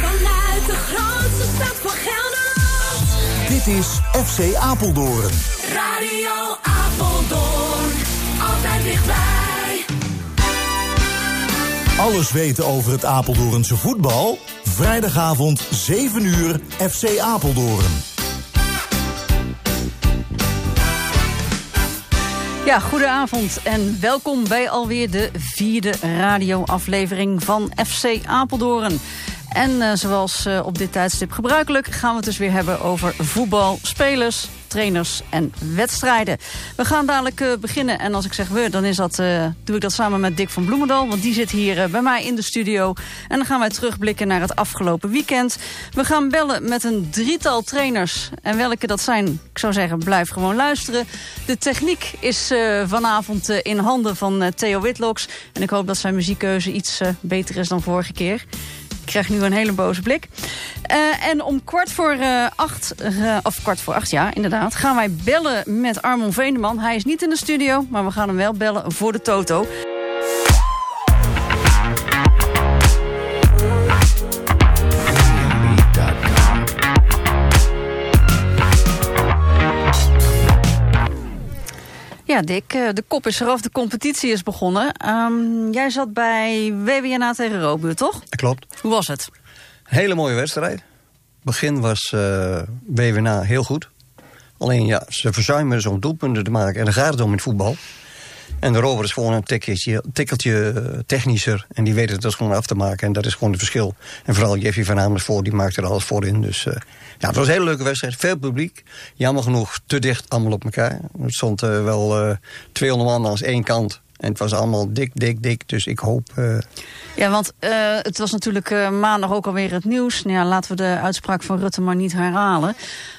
Vanuit de grootste stad van Gelderland. Dit is FC Apeldoorn. Radio Apeldoorn. Altijd dichtbij. Alles weten over het Apeldoornse voetbal? Vrijdagavond 7 uur FC Apeldoorn. Ja, goedenavond en welkom bij alweer de vierde radioaflevering van FC Apeldoorn. En eh, zoals eh, op dit tijdstip gebruikelijk gaan we het dus weer hebben over voetbal, spelers, trainers en wedstrijden. We gaan dadelijk eh, beginnen en als ik zeg we, dan is dat, doe ik dat samen met Dick van Bloemendal. Want die zit hier bij mij in de studio. En dan gaan wij terugblikken naar het afgelopen weekend. We gaan bellen met een drietal trainers. En welke dat zijn, ik zou zeggen, blijf gewoon luisteren. De techniek is vanavond in handen van Theo Witloks. En ik hoop dat zijn muziekkeuze iets beter is dan vorige keer. Ik krijg nu een hele boze blik. Eh, en om kwart voor eh, acht, eh, of kwart voor acht, ja, inderdaad, gaan wij bellen met Armon Veendeman. Hij is niet in de studio, maar we gaan hem wel bellen voor de Toto. Ja, Dick, eh, de kop is eraf, de competitie is begonnen. Ehm, jij zat bij WWNA tegen Robuur, toch? Dat klopt. Hoe was het? Hele mooie wedstrijd. Begin was eh WWNA heel goed. Alleen ja, ze verzuimen dus om doelpunten te maken. En dan gaat het om in het voetbal. En de is gewoon een tikkeltje, tikkeltje eh, technischer. En die weet het dus gewoon af te maken. En dat is gewoon het verschil. En vooral Jeffy van Amersfoort, die maakt er alles voor in. Dus ja, het was een hele leuke wedstrijd. Veel publiek. Jammer genoeg te dicht allemaal op elkaar. Het stond eh, wel eh 200 man aan één kant. En het was allemaal dik, dik, dik. Dus ik hoop... eh, Ja, want het was natuurlijk maandag ook alweer het nieuws. Nou ja, laten we de uitspraak van Rutte maar niet herhalen.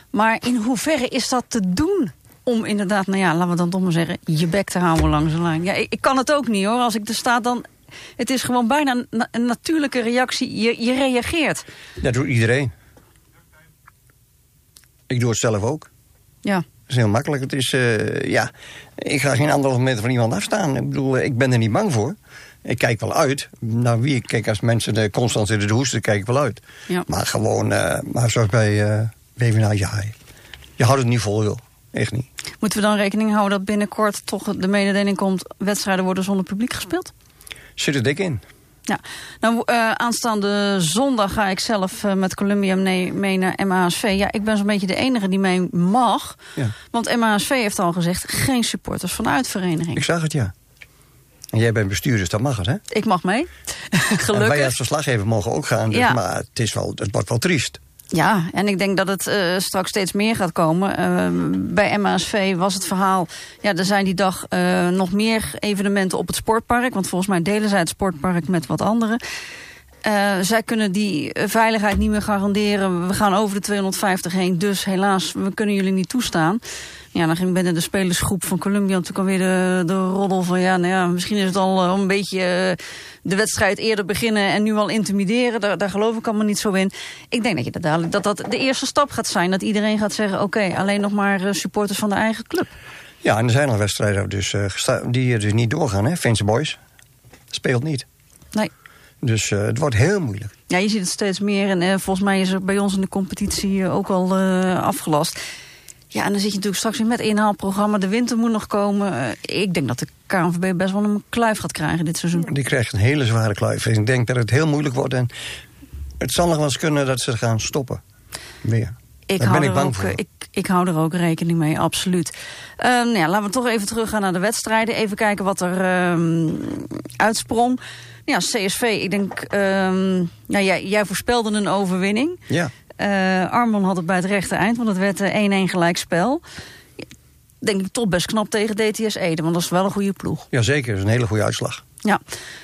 Maar in hoeverre is dat te doen? Om inderdaad, nou ja, laten we dan toch maar zeggen, je bek te houden langs de lijn. Ja, ik, ik kan het ook niet hoor. Als ik er sta, dan. Het is gewoon bijna een, na- een natuurlijke reactie. Je, je reageert. Dat doet iedereen. Ik doe het zelf ook. Ja. Dat is heel makkelijk. Het is, eh, ja, ik ga geen anderhalve meter van iemand afstaan. Ik bedoel, eh, ik ben er niet bang voor. Ik kijk wel uit. Naar wie ik kijk als mensen eh, constant zitten te hoesten, kijk ik wel uit. Ja. Maar gewoon, eh, maar zoals bij uh, ja, je houdt het niet vol, joh. Echt niet. Moeten we dan rekening houden dat binnenkort toch de mededeling komt... wedstrijden worden zonder publiek gespeeld? Zit er dik in. Ja, nou, eh, aanstaande zondag ga ik zelf eh, met Columbia mee, naar MASV. Ja, ik ben zo'n beetje de enige die mee mag. Ja. Want MASV heeft al gezegd, geen supporters van de uitvereniging. Ik zag het, ja. En jij bent bestuur, dus dat mag het, hè? Ik mag mee. En wij Gelukkig. als verslaggever mogen ook gaan. Dus, Ja. Maar het, is wel, het wordt wel triest. Ja, en ik denk dat het eh, straks steeds meer gaat komen. Eh, bij MASV was het verhaal... Ja, er zijn die dag eh, nog meer evenementen op het sportpark. Want volgens mij delen zij het sportpark met wat anderen. Eh, zij kunnen die veiligheid niet meer garanderen. We gaan over de 250 heen. Dus helaas, we kunnen jullie niet toestaan. Ja, dan ging binnen de spelersgroep van Columbia natuurlijk alweer de, de roddel van... ja, nou ja, misschien is het al eh, een beetje eh, de wedstrijd eerder beginnen... en nu al intimideren. Daar, daar geloof ik allemaal niet zo in. Ik denk dat, je dat, dadelijk, dat dat de eerste stap gaat zijn. Dat iedereen gaat zeggen, oké, alleen nog maar supporters van de eigen club. Ja, en er zijn al wedstrijden dus, die dus niet doorgaan, hè? Vince Boys speelt niet. Nee. Dus eh, het wordt heel moeilijk. Ja, je ziet het steeds meer. En eh, volgens mij is er bij ons in de competitie eh, ook al afgelast. Ja, en dan zit je natuurlijk straks weer met inhaalprogramma. De winter moet nog komen. Ik denk dat de KNVB best wel een kluif gaat krijgen dit seizoen. Die krijgt een hele zware kluif. En ik denk dat het heel moeilijk wordt. En het zal nog wel eens kunnen dat ze gaan stoppen. Weer. Ik Daar hou, ben ik bang ook, voor. ik, ik hou er ook rekening mee, absoluut. Eh, nou ja, laten we toch even teruggaan naar de wedstrijden. Even kijken wat er ehm, uitsprong. Ja, CSV, ik denk... ehm, nou, jij, jij voorspelde een overwinning. Ja. Eh Armon had het bij het rechte eind, want het werd eh, 1-1 gelijkspel. Denk ik toch best knap tegen DTS Ede, want dat is wel een goede ploeg. Jazeker, dat is een hele goede uitslag. Ja.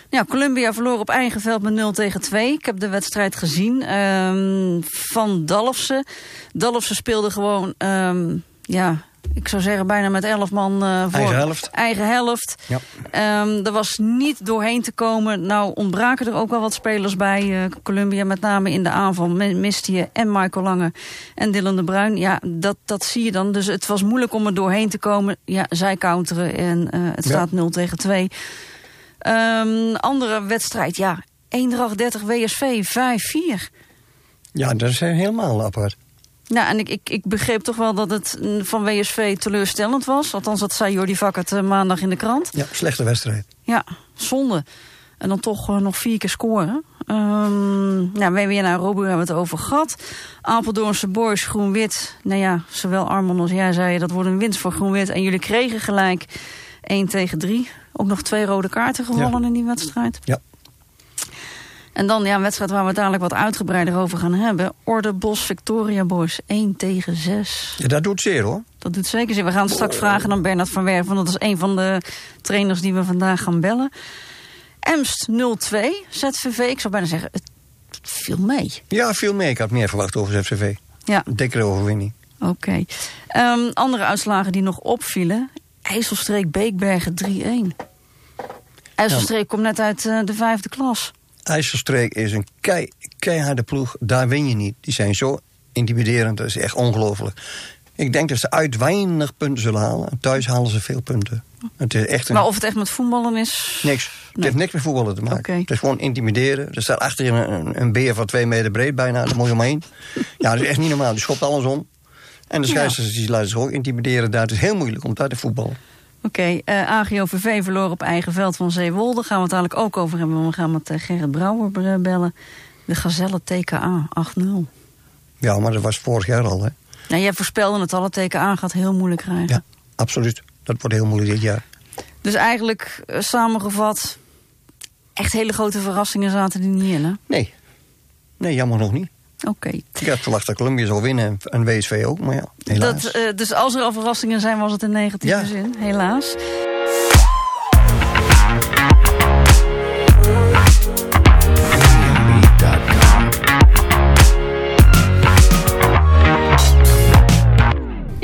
ja, Columbia verloor op eigen veld met 0 tegen 2. Ik heb de wedstrijd gezien ehm, van Dalfsen. Dalfsen speelde gewoon, ehm, ja, ik zou zeggen bijna met 11 man eh, voor Eigen helft. eigen helft. Ja. Ehm, er was niet doorheen te komen. Nou ontbraken er ook wel wat spelers bij eh, Columbia. Met name in de aanval. Mi- Miste je en Michael Lange en Dylan de Bruin. Ja, dat, dat zie je dan. Dus het was moeilijk om er doorheen te komen. Ja, zij counteren en eh, het Ja. staat 0 tegen 2. Ehm, andere wedstrijd, ja. Eendracht 30 WSV 5-4. Ja, dat is helemaal apart. Nou, en ik, ik, ik begreep toch wel dat het mm, van WSV teleurstellend was. Althans, dat zei Jordi Vakkert uh, maandag in de krant. Ja, slechte wedstrijd. Ja, zonde. En dan toch uh, nog vier keer scoren. Um, nou, WWN en Robo hebben we het over gehad. Apeldoornse Boys, Groen-Wit. Nou ja, zowel Armand als jij zei dat wordt een winst voor Groen-Wit. En jullie kregen gelijk 1 tegen 3. Ook nog twee rode kaarten ja. in die wedstrijd. Ja. En dan ja, een wedstrijd waar we het dadelijk wat uitgebreider over gaan hebben. Orde Bos Victoria Boys 1 tegen 6. Ja, dat doet zeer hoor. Dat doet zeker zeer. We gaan straks vragen aan Bernard van Werven. Want dat is een van de trainers die we vandaag gaan bellen. Emst 0-2, ZVV. Ik zou bijna zeggen, het viel mee. Ja, viel mee. Ik had meer verwacht over ZVV. Ja. Dikkere overwinning. Oké. Okay. Um, andere uitslagen die nog opvielen. IJsselstreek Beekbergen 3-1. IJsselstreek ja. komt net uit uh, de vijfde klas. IJsselstreek is een kei, keiharde ploeg. Daar win je niet. Die zijn zo intimiderend. Dat is echt ongelooflijk. Ik denk dat ze uit weinig punten zullen halen. En thuis halen ze veel punten. Het is echt een... Maar of het echt met voetballen is? Niks. Nee. Het heeft niks met voetballen te maken. Okay. Het is gewoon intimideren. Er staat achter een, een, een beer van twee meter breed bijna. Daar moet je omheen. Ja, dat is echt niet normaal. Die schopt alles om. En de scheidsrechters ja. laten zich ook intimideren. Daar. Het is heel moeilijk om daar te voetballen. Oké, okay, uh, AGOVV verloor op eigen veld van Zeewolde. Daar gaan we het eigenlijk ook over hebben. We gaan met uh, Gerrit Brouwer bellen. De Gazelle TKA 8-0. Ja, maar dat was vorig jaar al, hè? Nou, jij voorspelde het al. Het TKA gaat heel moeilijk krijgen. Ja, absoluut. Dat wordt heel moeilijk dit jaar. Dus eigenlijk uh, samengevat... echt hele grote verrassingen zaten er niet in, hè? Nee. Nee, jammer nog niet. Oké. Okay. Ik had verwacht dat Columbia zou winnen en WSV ook, maar ja, helaas. Dat, uh, dus als er al verrassingen zijn, was het in negatieve ja. zin, helaas.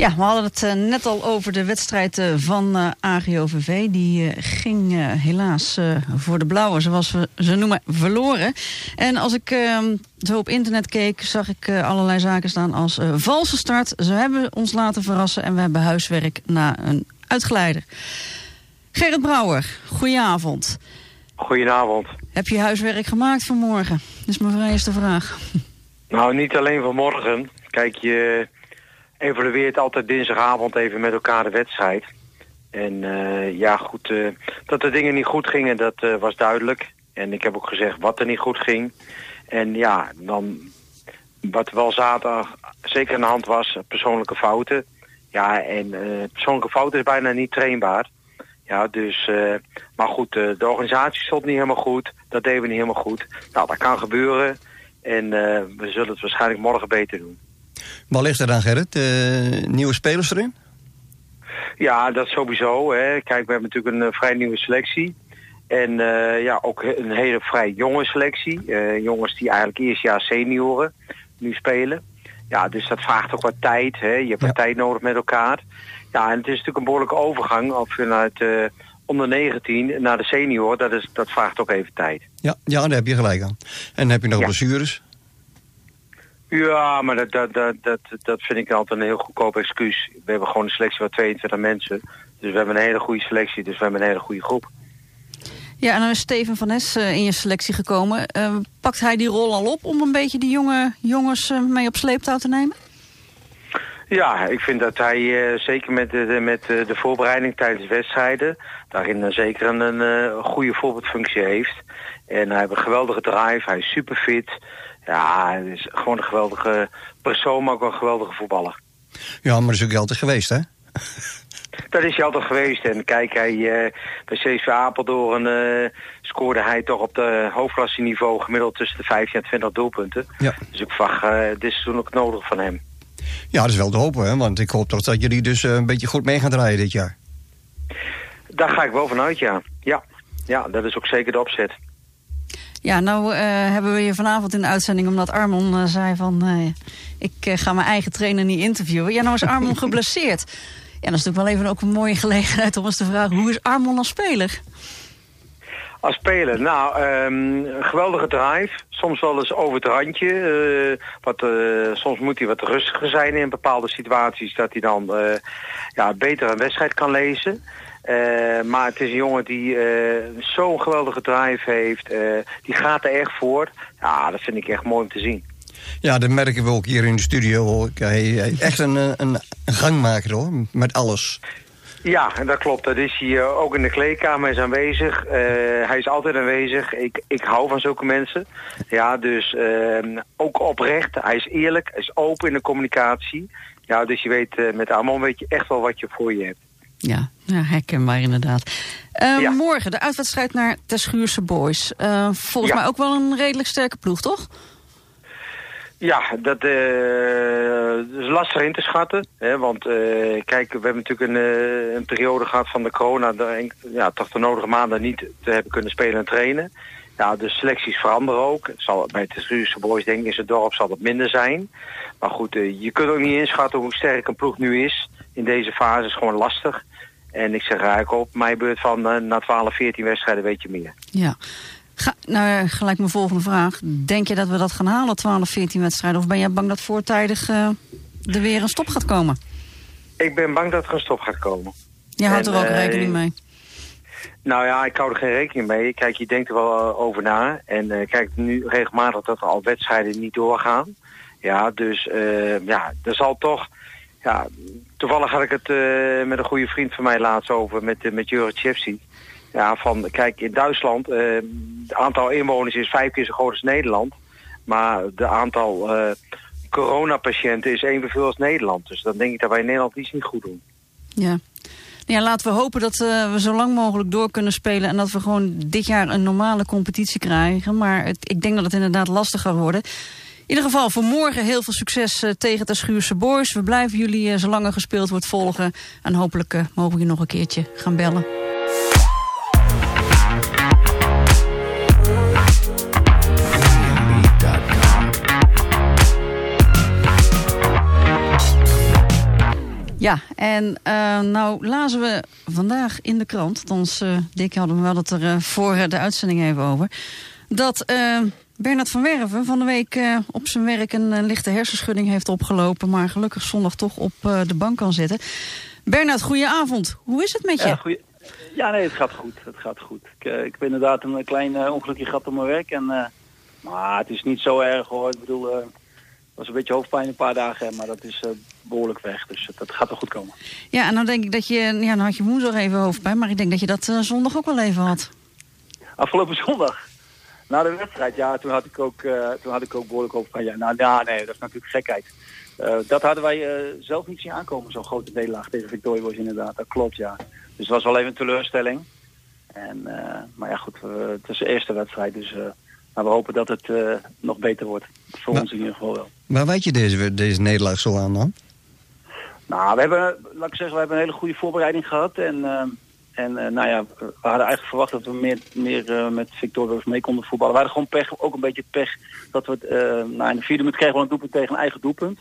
Ja, we hadden het uh, net al over de wedstrijd uh, van uh, AGOVV. Die ging helaas voor de blauwe, zoals we ze noemen, verloren. En als ik ehm, zo op internet keek, zag ik allerlei zaken staan als valse start. Ze hebben ons laten verrassen en we hebben huiswerk na een uitgeleider. Gerrit Brouwer, goedenavond. Goedenavond. Heb je huiswerk gemaakt vanmorgen? Dat is mijn eerste vraag. Nou, niet alleen vanmorgen. Kijk, je evalueert altijd dinsdagavond even met elkaar de wedstrijd. En uh, ja, goed, uh, dat de dingen niet goed gingen, dat uh, was duidelijk. En ik heb ook gezegd wat er niet goed ging. En ja, dan wat wel zaterdag zeker aan de hand was, persoonlijke fouten. Ja, en persoonlijke fouten is bijna niet trainbaar. Ja, dus, maar goed, de organisatie stond niet helemaal goed. Dat deden we niet helemaal goed. Nou, dat kan gebeuren. En we zullen het waarschijnlijk morgen beter doen. Wat ligt er dan, Gerrit? Uh, nieuwe spelers erin? Ja, dat sowieso. Hè. Kijk, we hebben natuurlijk een uh, vrij nieuwe selectie. En uh, ja, ook een hele vrij jonge selectie. jongens die eigenlijk eerst jaar senioren nu spelen. Ja, dus dat vraagt ook wat tijd. Hè. Je hebt ja. wat tijd nodig met elkaar. Ja, en het is natuurlijk een behoorlijke overgang of vanuit onder 19 naar de senior. Dat, is, dat vraagt ook even tijd. Ja, ja, daar heb je gelijk aan. En dan heb je nog ja. blessures. Ja, maar dat, dat, dat, dat, dat vind ik altijd een heel goedkoop excuus. We hebben gewoon een selectie van 22 mensen. Dus we hebben een hele goede selectie, dus we hebben een hele goede groep. Ja, en dan is Steven van Nes uh, in je selectie gekomen. Uh, pakt hij die rol al op om een beetje die jonge jongens uh, mee op sleeptouw te nemen? Ja, ik vind dat hij zeker met, de, met de voorbereiding tijdens wedstrijden... daarin zeker een, een goede voorbeeldfunctie heeft. En hij heeft een geweldige drive, hij is super fit... Ja, hij is gewoon een geweldige persoon, maar ook een geweldige voetballer. Ja, maar dat is ook altijd geweest, hè? Dat is hij altijd geweest. En kijk, hij, uh, bij CSV Apeldoorn uh, scoorde hij toch op de hoofdklasseniveau gemiddeld tussen de 15 en 20 doelpunten. Ja. Dus ik vraag uh, dit seizoen ook nodig van hem. Ja, dat is wel te hopen, hè? want ik hoop toch dat jullie dus een beetje goed mee gaan draaien dit jaar. Daar ga ik wel vanuit, ja. Ja, ja dat is ook zeker de opzet. Ja, nou uh, hebben we je vanavond in de uitzending... omdat Armon uh, zei van... Uh, ik ga mijn eigen trainer niet interviewen. Ja, nou is Armon geblesseerd. Ja, dat is natuurlijk wel even ook een mooie gelegenheid om eens te vragen... hoe is Armon als speler? Als speler? Nou, um, een geweldige drive. Soms wel eens over het randje. wat, soms moet hij wat rustiger zijn in bepaalde situaties... dat hij dan ja, beter een wedstrijd kan lezen... Eh, maar het is een jongen die eh, zo'n geweldige drive heeft. eh, die gaat er echt voor. Ja, dat vind ik echt mooi om te zien. Ja, dat merken we ook hier in de studio. hoor. Hij, hij is echt een, een, een gangmaker hoor, met alles. Ja, en dat klopt. Dat is hij eh, ook in de kleedkamer is aanwezig. Hij is altijd aanwezig. Ik, ik hou van zulke mensen. Ja, dus eh, ook oprecht. Hij is eerlijk. Hij is open in de communicatie. Ja, dus je weet, met Amon weet je echt wel wat je voor je hebt. Ja, ja herkenbaar inderdaad. Eh, Ja. Morgen de uitwedstrijd naar Terschuurse Boys. Eh, volgens Ja. mij ook wel een redelijk sterke ploeg, toch? Ja, dat eh, is lastig in te schatten. Hè, want kijk, we hebben natuurlijk een, een periode gehad van de corona... dat enk- ja, toch de nodige maanden niet te hebben kunnen spelen en trainen. Ja, de selecties veranderen ook. Het Zal, bij de Ruurse Boys denk ik in zijn dorp zal het minder zijn. Maar goed, je kunt ook niet inschatten hoe sterk een ploeg nu is. In deze fase is gewoon lastig. En ik zeg eigenlijk op mijn beurt van eh, na 12, 14 wedstrijden weet je meer. Ja. Ga, nou, gelijk mijn volgende vraag. Denk je dat we dat gaan halen, 12, 14 wedstrijden? Of ben jij bang dat voortijdig eh, er weer een stop gaat komen? Ik ben bang dat er een stop gaat komen. Je houdt En, er ook eh, rekening mee. Nou ja, ik hou er geen rekening mee. Kijk, je denkt er wel over na. En kijk, nu regelmatig dat er al wedstrijden niet doorgaan. Ja, dus ja, er zal toch... Ja, toevallig had ik het eh, met een goede vriend van mij laatst over, met, uh, met Jure Chepsi. Ja, van kijk, in Duitsland, eh, het aantal inwoners is vijf keer zo groot als Nederland. Maar de aantal coronapatiënten is evenveel als Nederland. Dus dan denk ik dat wij in Nederland iets niet goed doen. Ja. Ja, laten we hopen dat we zo lang mogelijk door kunnen spelen... en dat we gewoon dit jaar een normale competitie krijgen. Maar ik denk dat het inderdaad lastig gaat worden. In ieder geval voor morgen heel veel succes uh, tegen de Schuurse Boys. We blijven jullie uh, zolang er gespeeld wordt volgen. En hopelijk uh, mogen we je nog een keertje gaan bellen. Ja, en nou lazen we vandaag in de krant, althans uh, Dick hadden we wel het er voor de uitzending even over, dat Bernard van Werven van de week uh, op zijn werk een, een, lichte hersenschudding heeft opgelopen, maar gelukkig zondag toch op uh, de bank kan zitten. Bernard, goedenavond. Hoe is het met je? Ja, goeie... ja nee, het gaat goed. Het gaat goed. Ik, uh, ik heb inderdaad een klein ongelukje gehad op mijn werk. En, maar het is niet zo erg hoor. Ik bedoel, het was een beetje hoofdpijn een paar dagen, maar dat is behoorlijk weg. Dus dat gaat wel goed komen. Ja, en dan denk ik dat je, ja, dan had je woensdag even hoofdpijn, maar ik denk dat je dat zondag ook wel even had. Afgelopen zondag? Na de wedstrijd, ja, toen had ik ook, uh, toen had ik ook behoorlijk hoofdpijn. Ja, nou, ja, nee, dat is natuurlijk gekheid. Uh, dat hadden wij uh, zelf niet zien aankomen, zo'n grote nederlaag tegen Victoria was inderdaad. Dat klopt, ja. Dus het was wel even een teleurstelling. En, maar ja, goed, het is de eerste wedstrijd, dus maar we hopen dat het nog beter wordt. Voor ons in ieder geval wel. Waar weet je deze, deze nederlaag zo aan dan? Nou, we hebben, laat ik zeggen, we hebben een hele goede voorbereiding gehad. En, en nou ja, we hadden eigenlijk verwacht dat we meer, meer met Victoria's mee konden voetballen. We hadden gewoon pech, ook een beetje pech, dat we het, nou, in de vierde minuut kregen we een doelpunt tegen een eigen doelpunt.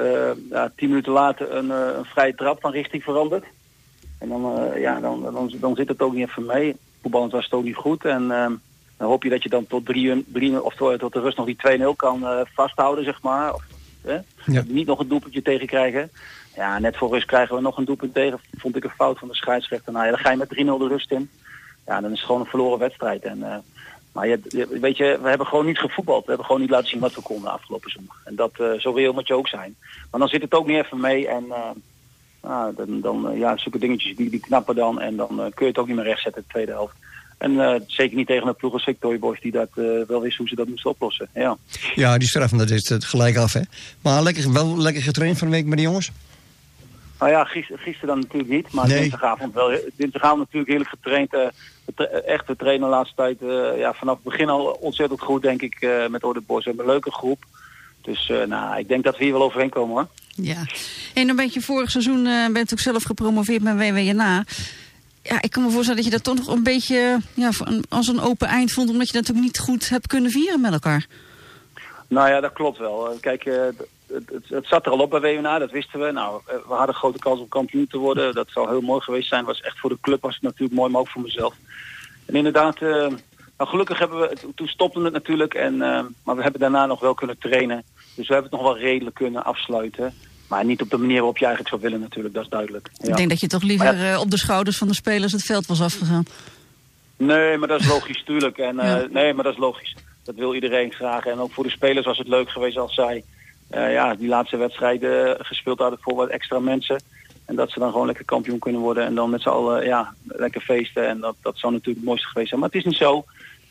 Uh, ja, tien minuten later een, uh, een vrije trap van richting veranderd. En dan, uh, ja, dan, dan, dan zit het ook niet even mee. Voetballend was het ook niet goed. En dan hoop je dat je dan tot, drie, drie, of tot de rust nog die 2-0 kan vasthouden, zeg maar. Of, ja. Niet nog een doelpuntje tegen krijgen. Ja, net voor rust krijgen we nog een doelpunt tegen. Vond ik een fout van de scheidsrechter. Nou ja, dan ga je met 3-0 de rust in. Ja, dan is het gewoon een verloren wedstrijd. En, maar je, weet je, we hebben gewoon niet gevoetbald. We hebben gewoon niet laten zien wat we konden afgelopen zondag. En dat, uh, zo reëel moet je ook zijn. Maar dan zit het ook niet even mee. En uh, nou, dan, dan ja, zulke dingetjes die, die knappen dan. En dan kun je het ook niet meer rechtzetten in de tweede helft. En zeker niet tegen een ploeg als Victoria Boys die dat wel wist hoe ze dat moesten oplossen. Ja, ja die straffen dat is het gelijk af, hè. Maar lekker, wel lekker getraind van de week met die jongens? Nou ja, gisteren, gisteren dan natuurlijk niet. Maar nee. dinsdagavond wel. Dinsdagavond natuurlijk heerlijk getraind echt de trainer de laatste tijd uh, ja, vanaf het begin al ontzettend goed, denk ik, uh, met Orde Bos. We hebben een leuke groep. Dus uh, nou, ik denk dat we hier wel overheen komen hoor. Ja, en dan ben je vorig seizoen uh, bent ook zelf gepromoveerd met WWNA. Ja, ik kan me voorstellen dat je dat toch nog een beetje ja, als een open eind vond, omdat je dat natuurlijk niet goed hebt kunnen vieren met elkaar. Nou ja, dat klopt wel. Kijk, het, het, het, zat er al op bij WWNA, dat wisten we. Nou, we hadden grote kans om kampioen te worden. Dat zou heel mooi geweest zijn. Was echt voor de club was het natuurlijk mooi, maar ook voor mezelf. En inderdaad, uh, nou gelukkig hebben we, toen stopte het natuurlijk, en, uh, maar we hebben daarna nog wel kunnen trainen. Dus we hebben het nog wel redelijk kunnen afsluiten. Maar niet op de manier waarop je eigenlijk zou willen natuurlijk, dat is duidelijk. Ja. Ik denk dat je toch liever ja. eh, op de schouders van de spelers het veld was afgegaan. Nee, maar dat is logisch, tuurlijk. En, eh, Ja. Nee, maar dat is logisch. Dat wil iedereen graag. En ook voor de spelers was het leuk geweest als zij eh, ja, die laatste wedstrijden gespeeld hadden voor wat extra mensen. En dat ze dan gewoon lekker kampioen kunnen worden. En dan met z'n allen ja, lekker feesten. En dat, dat zou natuurlijk het mooiste geweest zijn. Maar het is niet zo.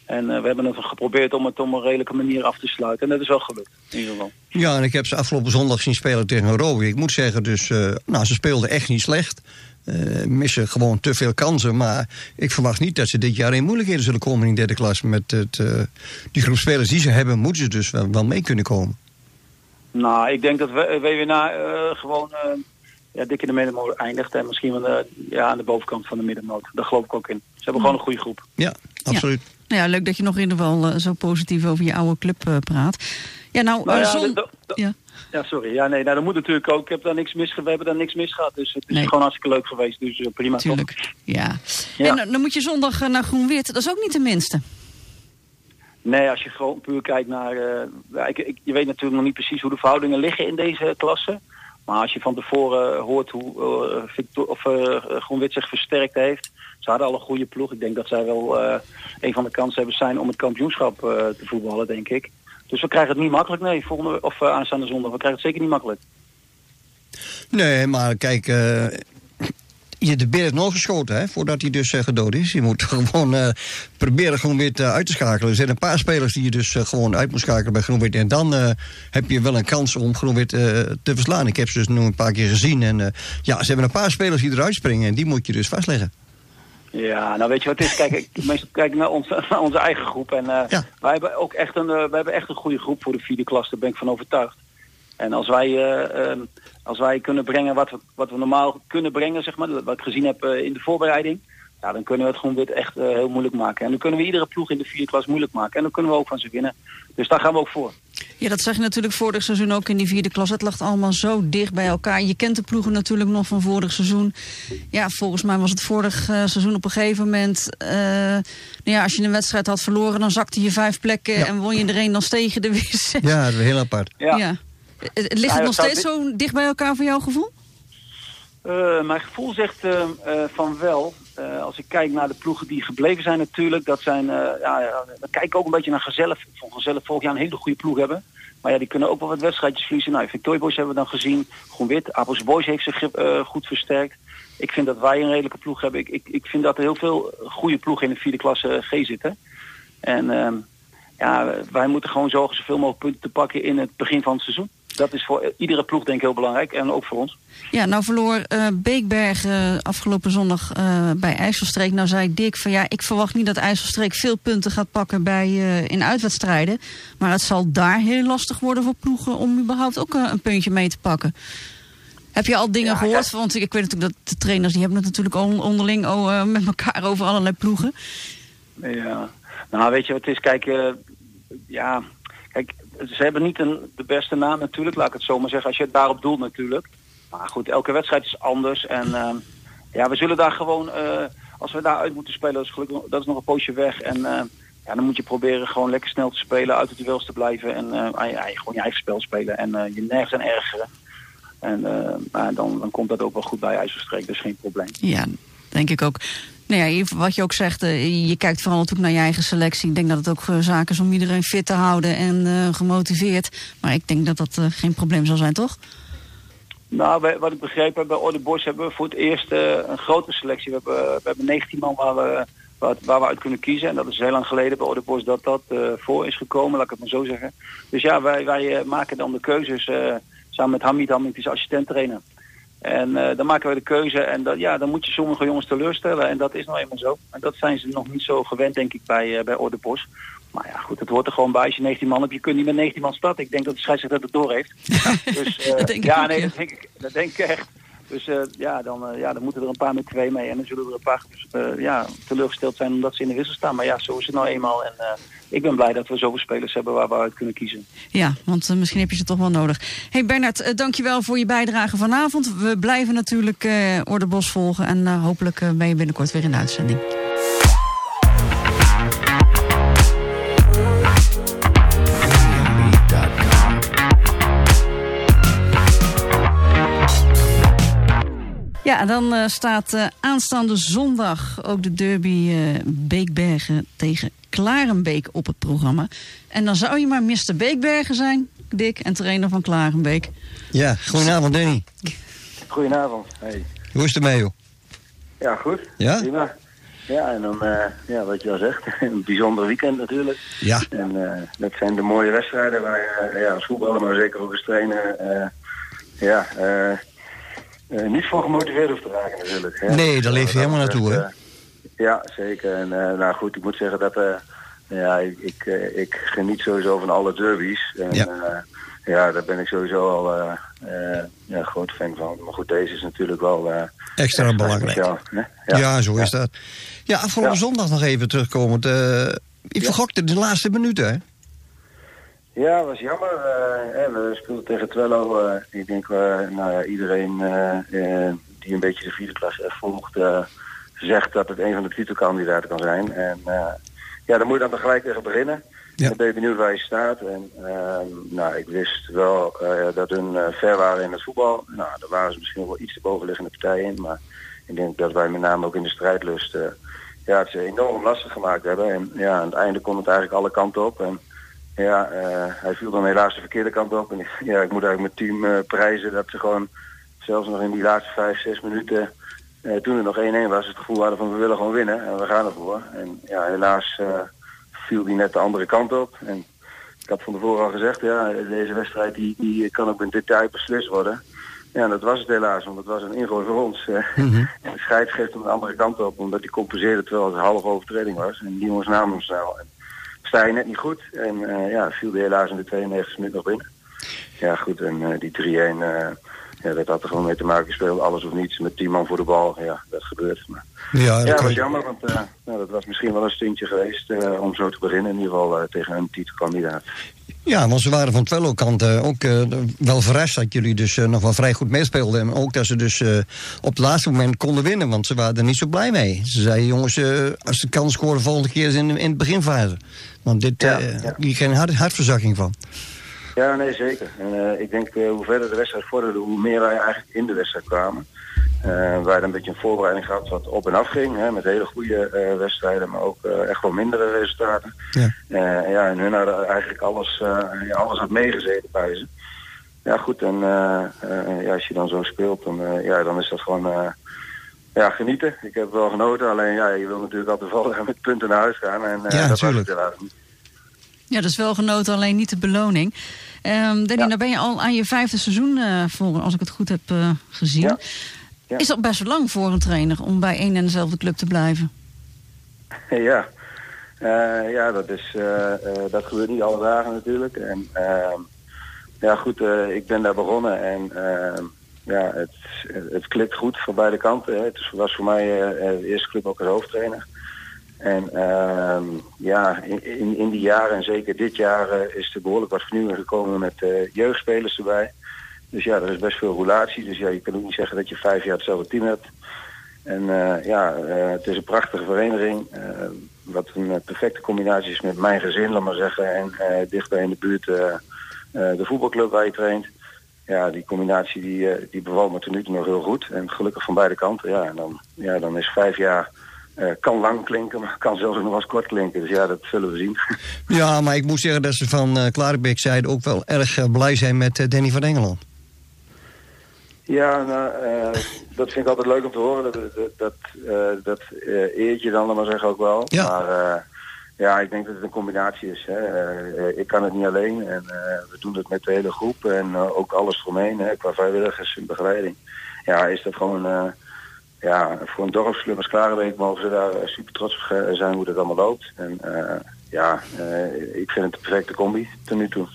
En eh, we hebben het geprobeerd om het op een redelijke manier af te sluiten. En dat is wel gelukt, in ieder geval. Ja, en ik heb ze afgelopen zondag zien spelen tegen Rode. Ik moet zeggen, dus, eh, nou, ze speelden echt niet slecht. Eh, missen gewoon te veel kansen. Maar ik verwacht niet dat ze dit jaar in moeilijkheden zullen komen in derde klas. Met het, die groep spelers die ze hebben, moeten ze dus wel, wel mee kunnen komen. Nou, ik denk dat we- WWNA eh gewoon eh, ja, dik in de middenmoot eindigt. En misschien wel ja, aan de bovenkant van de middenmoot. Daar geloof ik ook in. Ze hebben gewoon een goede groep. Ja, absoluut. Nou ja, leuk dat je nog in ieder geval zo positief over je oude club eh, praat. Ja, nou, Nou ja, zon- ja. Ja, sorry. Ja, nee, nou, dat moet natuurlijk ook. Ik heb daar niks mis, we hebben daar niks mis gehad. Dus het is Nee. gewoon hartstikke leuk geweest. Dus prima toch? Tuurlijk, ja. Ja. En dan- dan moet je zondag naar Groen-Wit. Dat is ook niet de minste. Nee, als je gewoon puur kijkt naar... eh, ik, ik, je weet natuurlijk nog niet precies hoe de verhoudingen liggen in deze klasse. Maar als je van tevoren hoort hoe eh, Victor, of, eh, zich versterkt heeft... Ze hadden al een goede ploeg. Ik denk dat zij wel een van de kansen hebben zijn om het kampioenschap te voetballen, denk ik. Dus we krijgen het niet makkelijk, nee, volgende, of aanstaande zondag. We krijgen het zeker niet makkelijk. Nee, maar kijk, je de beer heeft nog geschoten, hè, voordat hij dus eh, gedood is. Je moet gewoon eh, proberen gewoon weer uit te schakelen. Er zijn een paar spelers die je dus eh, gewoon uit moet schakelen bij Groenwit. En dan heb je wel een kans om Groenwit te verslaan. Ik heb ze dus nu een paar keer gezien. En ja, ze hebben een paar spelers die eruit springen. En die moet je dus vastleggen. Ja, nou weet je wat het is? Kijk, ik meestal kijk naar, onze naar onze eigen groep. En Ja. wij hebben ook echt een, wij hebben echt een goede groep voor de vierde klas. Daar ben ik van overtuigd. En als wij, eh, ehm, als wij kunnen brengen wat we, wat we normaal kunnen brengen, zeg maar, wat ik gezien heb eh, in de voorbereiding, ja, dan kunnen we het gewoon weer echt eh, heel moeilijk maken. En dan kunnen we iedere ploeg in de vierde klas moeilijk maken. En dan kunnen we ook van ze winnen. Dus daar gaan we ook voor. Ja, dat zag je natuurlijk vorig seizoen ook in die vierde klas. Het lag allemaal zo dicht bij elkaar. Je kent de ploegen natuurlijk nog van vorig seizoen. Ja, volgens mij was het vorig seizoen op een gegeven moment... eh, nou ja, als je een wedstrijd had verloren, dan zakte je vijf plekken... Ja. en won je er een, dan stegen er weer zes. Ja, dat is heel apart. Ja. Ja. Het- het Ligt het nog steeds dit- zo dicht bij elkaar voor jouw gevoel? Eh, mijn gevoel zegt eh, eh, van wel. Eh, als ik kijk naar de ploegen die gebleven zijn natuurlijk, dat zijn, eh, ja, ja, dan kijk ik ook een beetje naar Gezellig. Vond Gezellig vorig jaar een hele goede ploeg hebben. Maar ja, die kunnen ook wel wat wedstrijdjes verliezen. Nou, Victoria Boys hebben we dan gezien. Groen-Wit, Apels Boys heeft zich eh, goed versterkt. Ik vind dat wij een redelijke ploeg hebben. Ik, ik, ik vind dat er heel veel goede ploegen in de vierde klasse G zitten. En ehm, ja, wij moeten gewoon zorgen zoveel mogelijk punten te pakken in het begin van het seizoen. Dat is voor iedere ploeg denk ik heel belangrijk. En ook voor ons. Ja, nou verloor eh, Beekberg eh, afgelopen zondag eh, bij IJsselstreek. Nou zei Dick van ja, ik verwacht niet dat IJsselstreek veel punten gaat pakken bij, in uitwedstrijden. Maar het zal daar heel lastig worden voor ploegen om überhaupt ook een puntje mee te pakken. Heb je al dingen Ja, gehoord? ja. Want ik weet natuurlijk dat de trainers die hebben het natuurlijk on- onderling oh, met elkaar over allerlei ploegen. Ja, nou weet je wat het is, kijk, ja, ze hebben niet een, de beste naam natuurlijk, laat ik het zo maar zeggen, als je het daarop doelt natuurlijk. Maar goed, elke wedstrijd is anders en eh, ja, we zullen daar gewoon, eh, als we daar uit moeten spelen, dat is, gelukkig, dat is nog een poosje weg en eh, ja, dan moet je proberen gewoon lekker snel te spelen, uit de duels te blijven en eh, gewoon je eigen spel spelen en je nergens aan ergeren. En dan, dan komt dat ook wel goed bij IJsselstreek, is geen probleem. Ja, denk ik ook. Nou ja, wat je ook zegt, eh, je kijkt vooral natuurlijk naar je eigen selectie. Ik denk dat het ook eh, zaken is om iedereen fit te houden en eh, gemotiveerd. Maar ik denk dat dat geen probleem zal zijn, toch? Nou, wat ik begrepen heb, bij Orde Boys hebben we voor het eerst een grote selectie. We hebben, we hebben 19 man waar we, waar, we uit kunnen kiezen. En dat is heel lang geleden bij Orde Boys dat dat voor is gekomen, laat ik het maar zo zeggen. Dus ja, wij, wij maken dan de keuzes samen met Hamid. Hamid is assistent trainer. En eh, dan maken wij de keuze en dat, ja, dan moet je sommige jongens teleurstellen. En dat is nou eenmaal zo. En dat zijn ze nog niet zo gewend, denk ik, bij, eh bij Orde Boys. Maar ja, goed, het hoort er gewoon bij. Als je 19 man hebt, je kunt niet met 19 man starten. Ik denk dat de scheidsrechter het door heeft. Dus, eh, dat denk ik ja, ook, nee, ja. dat denk ik, dat denk ik echt. Dus eh, ja, dan, eh, ja, dan moeten er een paar met twee mee. En dan zullen er een paar eh, ja, teleurgesteld zijn omdat ze in de wissel staan. Maar ja, zo is het nou eenmaal. En ik ben blij dat we zoveel spelers hebben waar we uit kunnen kiezen. Ja, want misschien heb je ze toch wel nodig. hey Bernard, dankjewel voor je bijdrage vanavond. We blijven natuurlijk Orde Bos volgen. En hopelijk ben je binnenkort weer in de uitzending. Ja, dan eh, staat eh, aanstaande zondag ook de derby eh, Beekbergen tegen Klarenbeek op het programma. En dan zou je maar Mr. Beekbergen zijn, Dick, en trainer van Klarenbeek. Ja, goedenavond Danny. Goedenavond. Hey. Hoe is het mee joh? Ja, goed. Ja? Prima. Ja, en dan, eh, ja, wat je al zegt, een bijzonder weekend natuurlijk. Ja. En eh, dat zijn de mooie wedstrijden waar je ja, als voetballer, maar zeker ook als trainer, eh, ja, niet voor gemotiveerd hoeft te raken natuurlijk. Hè. Nee, daar leef je helemaal naartoe, hè? eh, ja, zeker. En eh, nou goed, ik moet zeggen dat eh, ja, ik, ik, eh, ik geniet sowieso van alle derbies. En, Ja. ja. ja, daar ben ik sowieso al eh, eh, ja, groot fan van. Maar goed, deze is natuurlijk wel eh, Extra belangrijk. speciaal, hè? Ja, zo is dat. Ja, afgelopen Ja. zondag nog even terugkomend. eh ik Ja. vergokte de laatste minuten, hè? Ja, was jammer. eh, we speelden tegen Twello. eh, ik denk, eh, nou ja, iedereen die een beetje de vierde klas volgt, zegt dat het een van de titelkandidaten kan zijn. En ja, dan moet je dan tegelijk tegen beginnen. Ja. Dan ben je benieuwd waar je staat. En ehm, nou, ik wist wel dat hun ver waren in het voetbal. Nou, daar waren ze misschien wel iets te bovenliggende partijen in. Maar ik denk dat wij met name ook in de strijdlust ja, het ze enorm lastig gemaakt hebben. En ja, aan het einde kon het eigenlijk alle kanten op. En ja, eh, hij viel dan helaas de verkeerde kant op. En ik- ja, ik moet eigenlijk mijn team eh, prijzen dat ze gewoon zelfs nog in die laatste vijf, zes minuten, eh, toen het nog 1-1 was, het gevoel hadden van we willen gewoon winnen en we gaan ervoor. En ja, helaas viel die net de andere kant op. En ik had van tevoren al gezegd, ja, deze wedstrijd die, die kan ook in detail beslist worden. Ja, dat was het helaas, want het was een ingooi voor ons. eh. En de scheids geeft hem de andere kant op, omdat hij compenseerde terwijl het een halve overtreding was. En die jongens namen hem snel. En sta je net niet goed. En eh, ja, viel hij helaas in de 92 minuut nog binnen. Ja, goed. En eh, die 3-1, eh, ja, dat had er gewoon mee te maken. Je speelt alles of niets met 10 man voor de bal. Ja, dat gebeurt. Maar, Ja, dat was je- jammer, want nou, dat was misschien wel een stuntje geweest om zo te beginnen. In ieder geval tegen een titelkandidaat. Ja, want ze waren van Twello kant eh, ook wel verrast dat jullie dus nog wel vrij goed meespeelden. En ook dat ze dus op het laatste moment konden winnen, want ze waren er niet zo blij mee. Ze zeiden, jongens, als ze kan scoren volgende keer is in, in het beginfase. Want dit, Ja, eh ja. geen hart, hartverzakking van. Ja, nee, zeker. En, eh, ik denk eh, hoe verder de wedstrijd vorderde, hoe meer wij eigenlijk in de wedstrijd kwamen. Eh wij een beetje een voorbereiding gehad wat op en af ging. Hè, met hele goede wedstrijden, maar ook echt wel mindere resultaten. Ja. Ja, en hun hadden eigenlijk alles, ja, alles had meegezeten bij ze. Ja, goed. En ja, als je dan zo speelt, dan, ja, dan is dat gewoon ja, genieten. Ik heb wel genoten, alleen ja, je wil natuurlijk altijd vallen met punten naar huis gaan. En Ja, dat was natuurlijk. het helaas niet. Ja, dat is wel genoten, alleen niet de beloning. Ehm Danny, Ja. nou ben je al aan je vijfde seizoen eh voor, als ik het goed heb eh, gezien. Ja. Ja. Is dat best wel lang voor een trainer om bij één en dezelfde club te blijven? Ja, Eh, ja dat, is, dat gebeurt niet alle dagen natuurlijk. En ehm, ja goed, ik ben daar begonnen en ehm, ja, het, het klikt goed voor beide kanten. Hè. Het was voor mij de eerste club ook als hoofdtrainer. En ehm, ja, in, in, die jaren en zeker dit jaar eh, is er behoorlijk wat vernieuwing gekomen met eh, jeugdspelers erbij. Dus ja, er is best veel roulatie. Dus ja, je kan ook niet zeggen dat je vijf jaar hetzelfde team hebt. En eh, ja, het is een prachtige vereniging. wat een perfecte combinatie is met mijn gezin, laat maar zeggen. En dichtbij in de buurt de voetbalclub waar je traint. Ja, die combinatie die, die bevalt me nu toe nog heel goed. En gelukkig van beide kanten. Ja, en dan, ja, dan is vijf jaar... eh, kan lang klinken, maar kan zelfs ook nog wel eens kort klinken. Dus ja, dat zullen we zien. Ja, maar ik moet zeggen dat ze van eh Klarenbeek zeiden ook wel erg eh, blij zijn met Danny van Engeland. Ja, nou, dat vind ik altijd leuk om te horen. Dat, dat, dat, dat eert je dan, laat maar zeggen, ook wel. Ja. Maar ja, ik denk dat het een combinatie is. Hè. Ik kan het niet alleen en we doen het met de hele groep en ook alles eromheen, hè, qua vrijwilligers en begeleiding. Ja, is dat gewoon, ja, voor een dorpsclub als Klarenbeek mogen ze daar eh, super trots op ge- zijn hoe dat allemaal loopt. En eh, ja, eh, ik vind het de perfecte combi tot nu toe.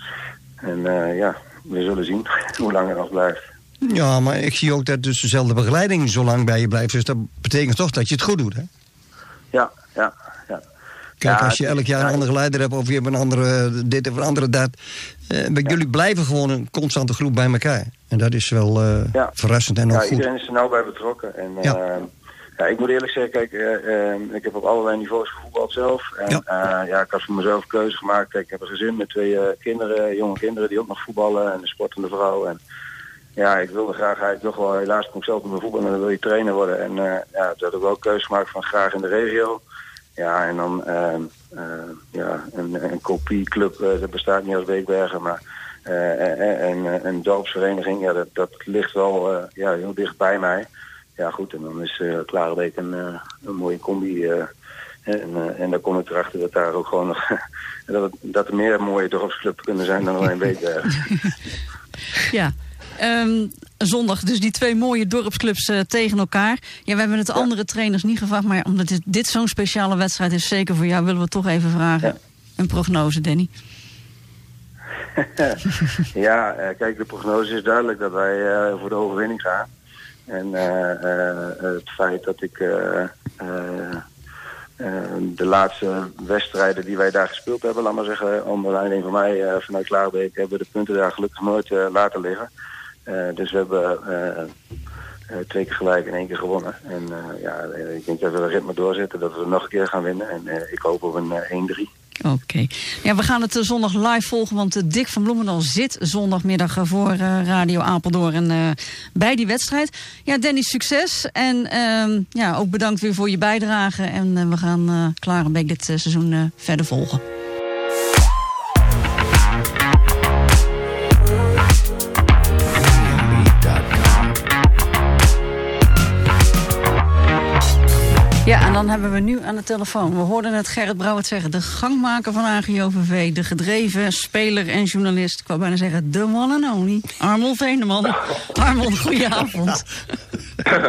En eh, ja, we zullen zien hoe lang het nog blijft. Ja, maar ik zie ook dat dus dezelfde begeleiding zo lang bij je blijft. Dus dat betekent toch dat je het goed doet, hè? Ja, ja. Kijk, Ja, als je elk jaar een ja, andere leider hebt of je hebt een andere dit of een andere dat. eh, jullie blijven gewoon een constante groep bij elkaar. En dat is wel eh, Ja. verrassend en ook Ja, goed. iedereen is er nauw bij betrokken. En, Ja. ja. ja, ik moet eerlijk zeggen, kijk, eh, eh, ik heb op allerlei niveaus gevoetbald zelf. En Ja. ik had voor mezelf keuze gemaakt. Kijk, ik heb een gezin met twee eh, kinderen, jonge kinderen die ook nog voetballen en een sportende vrouw. En ja, ik wilde graag eigenlijk toch wel, helaas kon ik zelf niet meer voetballen en dan wil je trainer worden. En eh, ja, toen had ik wel keuze gemaakt van graag in de regio. Ja, en dan ehm, eh, ja, een, een kopieclub, eh, dat bestaat niet als Beekbergen, maar eh, en, en een dorpsvereniging, ja, dat, dat ligt wel eh, ja, heel dicht bij mij. Ja goed, en dan is uh, Klarenbeek een, eh, een mooie combi. eh, en, eh, en dan kom ik erachter dat daar ook gewoon nog dat, het- dat er meer mooie dorpsclubs kunnen zijn dan alleen Beekbergen. Ja. Ehm, zondag dus die twee mooie dorpsclubs eh, tegen elkaar. Ja, we hebben het andere trainers niet gevraagd, maar omdat dit, dit zo'n speciale wedstrijd is, zeker voor jou, willen we toch even vragen. Ja. Een prognose, Danny. Ja, eh, kijk, de prognose is duidelijk dat wij eh, voor de overwinning gaan. En het feit dat ik de laatste wedstrijden die wij daar gespeeld hebben, laat maar zeggen, onder leiding van mij vanuit Klaarbeek, hebben we de punten daar gelukkig nooit laten liggen. Eh, dus we hebben eh, eh, twee keer gelijk en één keer gewonnen. En ja, ik denk dat we de ritme doorzetten, dat we nog een keer gaan winnen. En ik hoop op een eh, 1-3. Oké. Ja, we gaan het zondag live volgen, want Dick van Bloemendaal zit zondagmiddag voor Radio Apeldoorn eh, bij die wedstrijd. Ja, Danny, succes. En ehm, ja, ook bedankt weer voor je bijdrage. En we gaan eh Klarenbeek dit eh, seizoen verder volgen. Ja, en dan hebben we nu aan de telefoon. We hoorden het Gerrit Brouwert zeggen. De gangmaker van AGOVV, de gedreven speler en journalist. Ik wou bijna zeggen, de one and only. Armel Veeneman. Armel, goedenavond.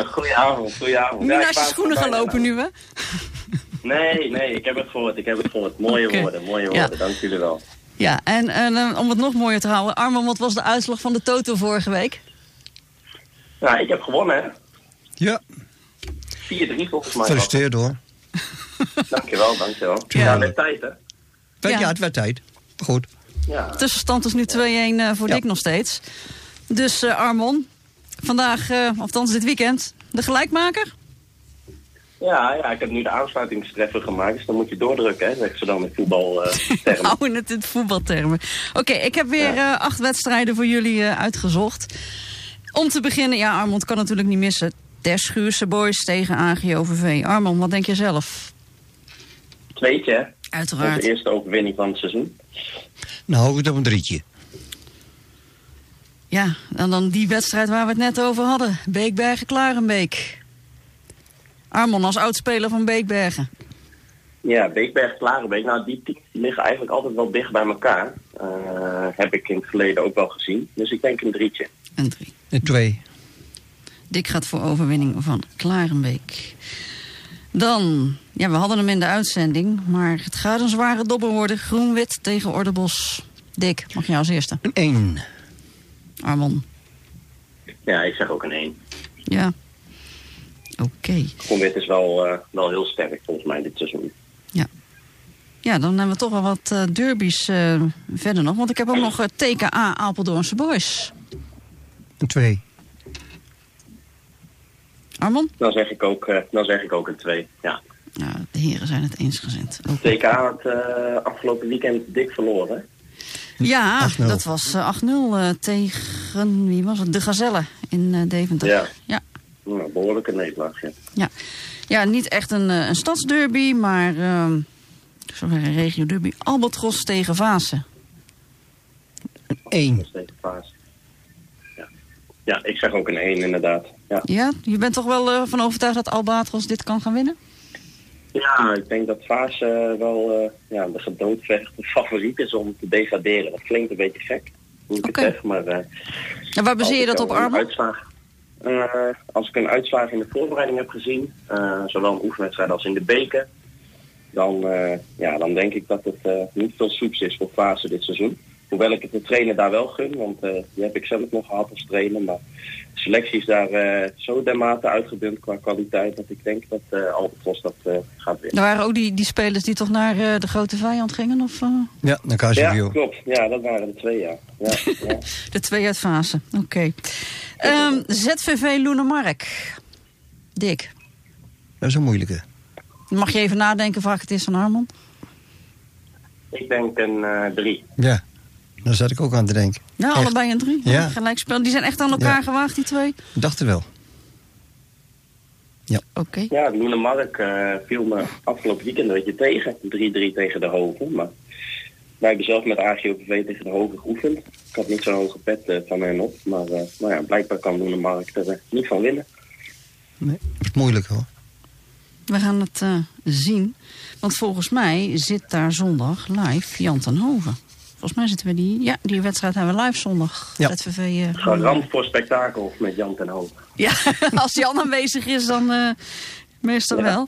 Goedenavond, goedenavond. Niet ik naast je schoenen gaan lopen nu, hè? Nee, nee, ik heb het gehoord, ik heb het gehoord. Mooie woorden, mooie Ja. woorden, dank jullie wel. Ja, en, en om het nog mooier te houden. Armel, wat was de uitslag van de Toto vorige week? Nou, ik heb gewonnen, hè. Ja, 4-3 volgens mij. gefeliciteerd hoor. Dankjewel, dankjewel. Ja. Ja, met tijd, hè. Ja. Ja, het werd tijd. Goed. Ja. Tussenstand is nu 2-1 eh, voor Ja. Dick nog steeds. Dus eh, Armon, vandaag, eh althans dit weekend, de gelijkmaker? Ja, ja, ik heb nu de aansluitingstreffer gemaakt, dus dan moet je doordrukken, hè, zeggen ze dan in voetbaltermen. Houden het in voetbaltermen. Oké, ik heb weer eh, acht wedstrijden voor jullie eh, uitgezocht. Om te beginnen, ja, Armand kan natuurlijk niet missen. Der Schuurse Boys tegen AGOVV. Armand, wat denk je zelf? Tweetje, hè. Uiteraard. Onze eerste overwinning van het seizoen. Nou, hou ik het op een drietje. Ja, en dan die wedstrijd waar we het net over hadden. Beekbergen-Klarenbeek. Armand als oudspeler van Beekbergen. Ja, Beekberg, Klarenbeek, nou die teams liggen eigenlijk altijd wel dicht bij elkaar. Eh, heb ik in het verleden ook wel gezien. Dus ik denk een drietje. En drie. En twee. Dick gaat voor overwinning van Klarenbeek. Dan, ja, we hadden hem in de uitzending, maar het gaat een zware dobber worden. Groen-wit tegen Ordebos. Dick, mag jij als eerste? Een één. Armon. Ja, ik zeg ook een 1. Ja. Oké. Conwit is wel, eh, wel heel sterk volgens mij dit seizoen. Ja, dan hebben we toch wel wat eh, derbies eh, verder nog. Want ik heb ook nog TKA Apeldoornse Boys. Een twee. Armon? Dan zeg ik ook, eh, dan zeg ik ook een 2. Ja. Ja, de heren zijn het eensgezind. Oké. TK had eh, afgelopen weekend dik verloren. Ja, 8-0. dat was eh, 8-0 eh, tegen, wie was het? De Gazelle in eh, Deventer. Ja. Ja. Nou, behoorlijke nederlaag. Ja. Ja, ja niet echt een, een stadsderby, maar ehm ik zou zeggen regio derby. Albatros tegen Vaassen. Een één. Dat is deze fase. Ja. ja, ik zeg ook een 1 inderdaad. Ja. Ja, je bent toch wel eh, van overtuigd dat Albatros dit kan gaan winnen? ja, ik denk dat Vaas eh, wel eh, ja, de gedoodverfde favoriet is om te degraderen. Dat klinkt een beetje gek, hoe ik het zeg, maar... En waar baseer je dat op, eh, als ik een uitslag in de voorbereiding heb gezien, zowel een oefenwedstrijd als in de beker, dan, ja, dan denk ik dat het niet veel soeps is voor Fase dit seizoen. Hoewel ik het de trainer daar wel gun, want eh, die heb ik zelf nog gehad als trainer. Maar de selectie is daar eh, zo dermate uitgedund qua kwaliteit dat ik denk dat eh Albatros dat eh, gaat winnen. Er waren ook die, die spelers die toch naar eh, de grote vijand gingen? Of eh, Ja, naar Ja, KCVO. klopt. Ja, dat waren de twee, ja. ja, ja. de twee uit Vaassen? Oké. Ehm, ZVV Loenemark. Dick, Dat is een moeilijke. mag je even nadenken waar het is van Armand? Ik denk een eh, drie. Ja. Daar zat ik ook aan te denken. Ja, Echt. allebei een drie. Ja. Gelijk spel. Die zijn echt aan elkaar Ja. gewaagd, die twee. Ik dacht er wel. Oké. Ja, Loenemark eh viel me afgelopen weekend een beetje tegen. 3-3 tegen de Hoven. Maar wij hebben zelf met AGOPV tegen de Hoven geoefend. Ik had niet zo'n hoge pet eh, van hen op. Maar eh, nou ja, blijkbaar kan Loenemark er niet van winnen. Nee, het is moeilijk hoor. We gaan het eh, zien. Want volgens mij zit daar zondag live Jan ten Hoven. Volgens mij zitten we die... Ja, die wedstrijd hebben we live zondag. Ja. ZVV. eh, Garant voor spektakel met Jan ten Hoven. Ja, als Jan aanwezig is, dan eh, meestal Ja. wel.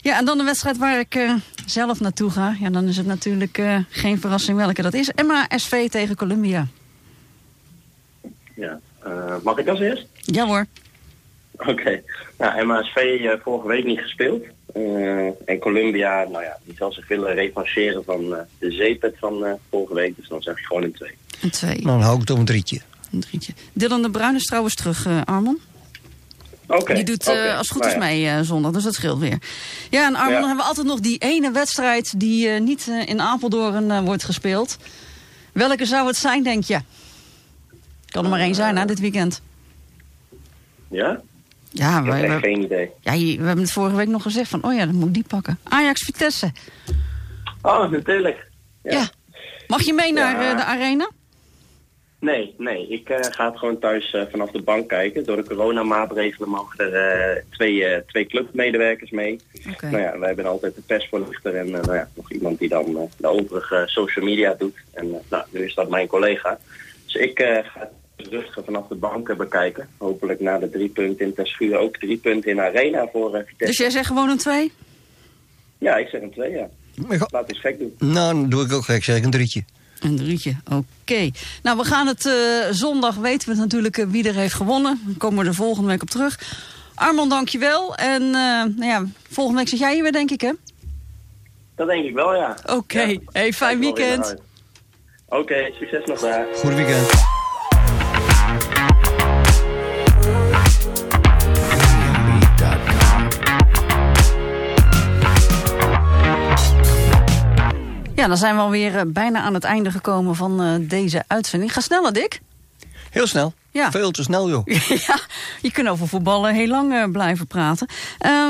Ja, en dan de wedstrijd waar ik eh, zelf naartoe ga. Ja, dan is het natuurlijk eh, geen verrassing welke dat is. Emma SV tegen Columbia. Ja. Eh, mag ik als eerst? Ja hoor. Oké. Nou, MASV eh vorige week niet gespeeld. Eh, en Columbia, nou ja, die zal zich willen revancheren van eh, de zeepet van eh, vorige week. Dus dan zeg ik gewoon een twee. Een twee. Dan hou ik het op een drietje. Een drietje. Dylan de Bruin is trouwens terug, eh Armon. Oké. Die doet eh, als goed Nou is ja. mee eh, zondag, dus dat scheelt weer. Ja, en Armon, Ja. dan hebben we altijd nog die ene wedstrijd die eh, niet in Apeldoorn eh, wordt gespeeld. Welke zou het zijn, denk je? Kan er maar één zijn, hè, dit weekend. Ja? Ja, Ik heb we, echt we, geen idee. ja, we hebben het vorige week nog gezegd van, oh ja, dan moet ik die pakken. Ajax Vitesse. Oh, natuurlijk. Ja. Mag je mee naar Ja. eh, de arena? Nee, nee. Ik eh, ga het gewoon thuis eh, vanaf de bank kijken. Door de coronamaatregelen mogen er twee, twee clubmedewerkers mee. Nou ja, wij hebben altijd de persvoorlichter en nou ja, nog iemand die dan de overige social media doet. En nou, nu is dat mijn collega. Dus ik ga rustig vanaf de bank eh, bekijken. Hopelijk na de drie punten in Terschuur ook drie punten in Arena voor Vitesse. Dus jij zegt gewoon een twee? Ja, ik zeg een twee, ja. Ga- Laat eens gek doen. Nou, dan doe ik ook gek, zeg ik een drietje. Een drietje, oké. Nou, we gaan het eh, zondag weten we natuurlijk eh, wie er heeft gewonnen. Dan komen we er volgende week op terug. Armand, dankjewel. En eh, nou ja, volgende week zit jij hier weer, denk ik, hè? Dat denk ik wel, ja. Oké. Ja, Hey, fijn weekend. Oké, succes nog daar. Goed weekend. Ja, dan zijn we alweer eh, bijna aan het einde gekomen van eh, deze uitzending. Ga sneller, Dick. Heel snel. Ja. Veel te snel, joh. ja, je kunt over voetballen heel lang eh, blijven praten.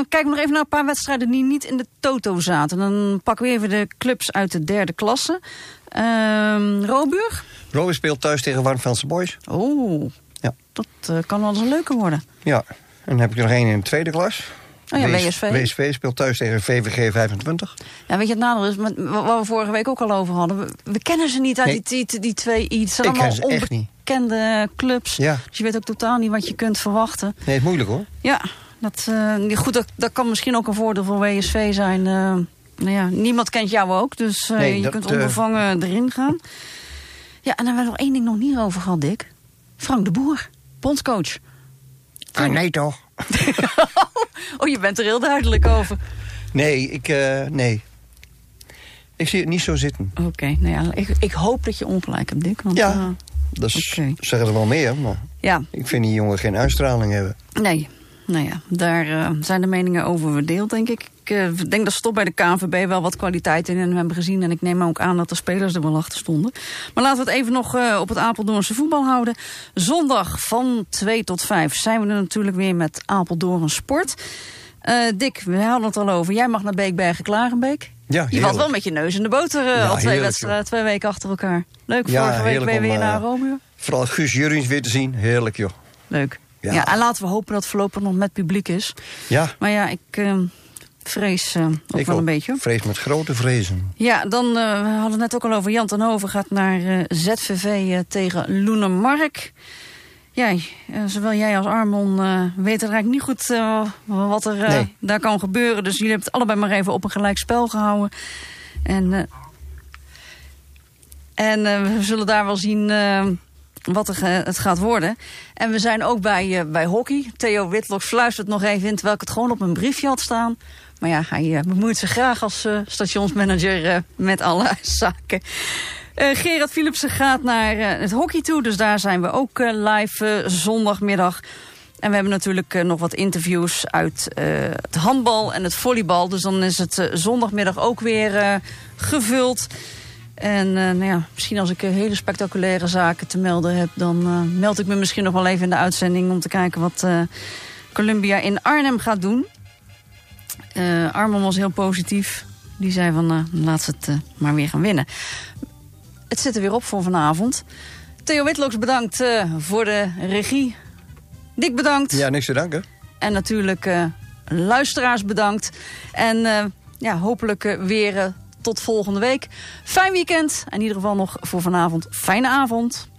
Kijk nog even naar een paar wedstrijden die niet in de toto zaten. Dan pakken we even de clubs uit de derde klasse. Ehm Roburg. Roy speelt thuis tegen Warnveldse Boys. Oh, Ja. dat kan wel eens een leuke worden. Ja. En dan heb ik er nog één in de tweede klas. Oh ja, WS WSV. WSV speelt thuis tegen VVG 25. Ja, weet je, het nadeel is, met, waar we vorige week ook al over hadden. We, we kennen ze niet uit Nee. die, die, die twee iets. Ken allemaal ze echt niet. onbekende clubs. Ja. Dus je weet ook totaal niet wat je kunt verwachten. Nee, het is moeilijk hoor. Ja, dat, eh, goed, dat, dat kan misschien ook een voordeel voor WSV zijn. eh, nou ja, niemand kent jou ook, dus eh, Nee, je dat, kunt onbevangen erin gaan. Ja, en dan hebben we nog één ding nog niet over gehad, Dick. Frank de Boer, bondscoach. Ah, nee toch? Oh, je bent er heel duidelijk over. Nee, ik, eh, nee. Ik zie het niet zo zitten. Oké, nou ja, ik, ik hoop dat je ongelijk hebt, Dick. Want, Ja. eh, Dat is- zeggen er wel meer, maar ja, ik vind die jongen geen uitstraling hebben. nee. Nou ja, daar eh, zijn de meningen over verdeeld, denk ik. Ik eh, denk dat ze toch bij de KNVB wel wat kwaliteit in hebben gezien. En ik neem ook aan dat de spelers er wel achter stonden. Maar laten we het even nog eh, op het Apeldoornse voetbal houden. Zondag van 2 tot 5 zijn we er natuurlijk weer met Apeldoorn Sport. Dick, we hadden het al over. Jij mag naar Beekbergen Klarenbeek. Ja, Je valt wel met je neus in de boter Ja, al twee wedstrijden, twee weken achter elkaar. Leuk, Ja, vorige week ben je weer naar Rome. Vooral Guus Jurins weer te zien. Heerlijk, joh. Leuk. Ja. Ja. en laten we hopen dat het voorlopig nog met publiek is. Ja, Maar ja, ik eh, vrees eh, ook ik wel ook. een beetje. vrees met grote vrezen. Ja, dan uh, we hadden het net ook al over Jan ten Hoven gaat naar uh, ZVV tegen Loenemark. Ja, uh, zowel jij als Armon weten eigenlijk niet goed wat er nee. daar kan gebeuren. Dus jullie hebben het allebei maar even op een gelijk spel gehouden. En, en we zullen daar wel zien wat er, uh, het gaat worden. En we zijn ook bij, uh, bij hockey. Theo Whitlock fluistert nog even in terwijl ik het gewoon op een briefje had staan. Maar ja, hij uh, bemoeit zich graag als stationsmanager met alle zaken. Gerard Philipsen gaat naar het hockey toe, dus daar zijn we ook live zondagmiddag. En we hebben natuurlijk nog wat interviews uit het handbal en het volleybal. Dus dan is het zondagmiddag ook weer gevuld. En eh, nou ja, misschien als ik eh, hele spectaculaire zaken te melden heb... dan eh, meld ik me misschien nog wel even in de uitzending... om te kijken wat eh, Columbia in Arnhem gaat doen. Arman was heel positief. Die zei van, laat ze het maar weer gaan winnen. Het zit er weer op voor vanavond. Theo Witlooks bedankt voor de regie. Dick bedankt. Ja, niks te danken. En natuurlijk luisteraars bedankt. En ja, hopelijk weer tot volgende week. Fijn weekend. In ieder geval nog voor vanavond. Fijne avond.